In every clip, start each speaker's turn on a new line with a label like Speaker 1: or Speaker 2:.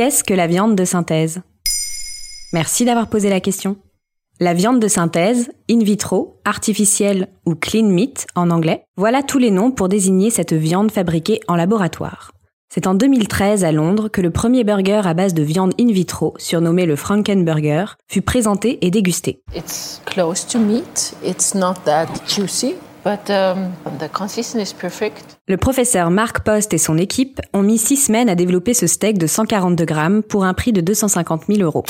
Speaker 1: qu'est-ce que la viande de synthèse? Merci d'avoir posé la question. La viande de synthèse, in vitro, artificielle ou clean meat en anglais, voilà tous les noms pour désigner cette viande fabriquée en laboratoire. C'est en 2013 à Londres que le premier burger à base de viande in vitro, surnommé le Frankenburger, fut présenté et dégusté.
Speaker 2: It's close to meat. It's not that juicy, um.
Speaker 1: Le professeur Mark Post et son équipe ont mis six semaines à développer ce steak de 142 grammes pour un prix de 250 000 euros.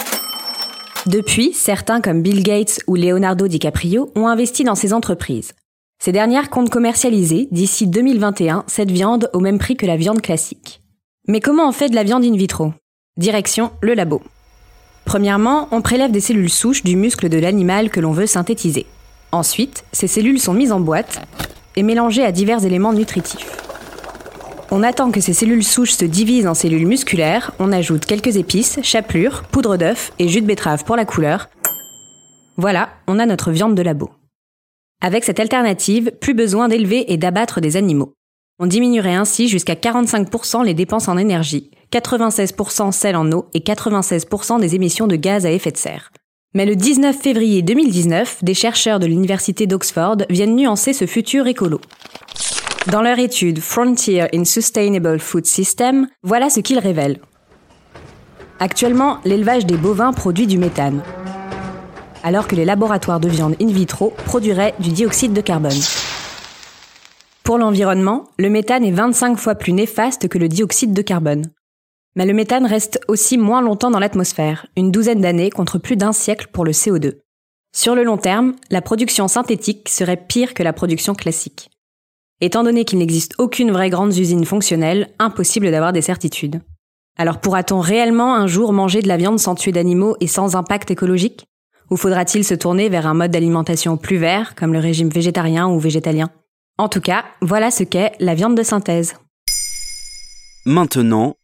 Speaker 1: Depuis, certains comme Bill Gates ou Leonardo DiCaprio ont investi dans ces entreprises. Ces dernières comptent commercialiser, d'ici 2021, cette viande au même prix que la viande classique. Mais comment on fait de la viande in vitro? Direction le labo. Premièrement, on prélève des cellules souches du muscle de l'animal que l'on veut synthétiser. Ensuite, ces cellules sont mises en boîte et mélangées à divers éléments nutritifs. On attend que ces cellules souches se divisent en cellules musculaires, on ajoute quelques épices, chapelures, poudre d'œuf et jus de betterave pour la couleur. Voilà, on a notre viande de labo. Avec cette alternative, plus besoin d'élever et d'abattre des animaux. On diminuerait ainsi jusqu'à 45% les dépenses en énergie, 96% celles en eau et 96% des émissions de gaz à effet de serre. Mais le 19 février 2019, des chercheurs de l'université d'Oxford viennent nuancer ce futur écolo. Dans leur étude Frontier in Sustainable Food System, voilà ce qu'ils révèlent. Actuellement, l'élevage des bovins produit du méthane, alors que les laboratoires de viande in vitro produiraient du dioxyde de carbone. Pour l'environnement, le méthane est 25 fois plus néfaste que le dioxyde de carbone. Mais le méthane reste aussi moins longtemps dans l'atmosphère, une douzaine d'années contre plus d'un siècle pour le CO2. Sur le long terme, la production synthétique serait pire que la production classique. Étant donné qu'il n'existe aucune vraie grande usine fonctionnelle, impossible d'avoir des certitudes. Alors pourra-t-on réellement un jour manger de la viande sans tuer d'animaux et sans impact écologique? Ou faudra-t-il se tourner vers un mode d'alimentation plus vert, comme le régime végétarien ou végétalien? En tout cas, voilà ce qu'est la viande de synthèse.
Speaker 3: Maintenant,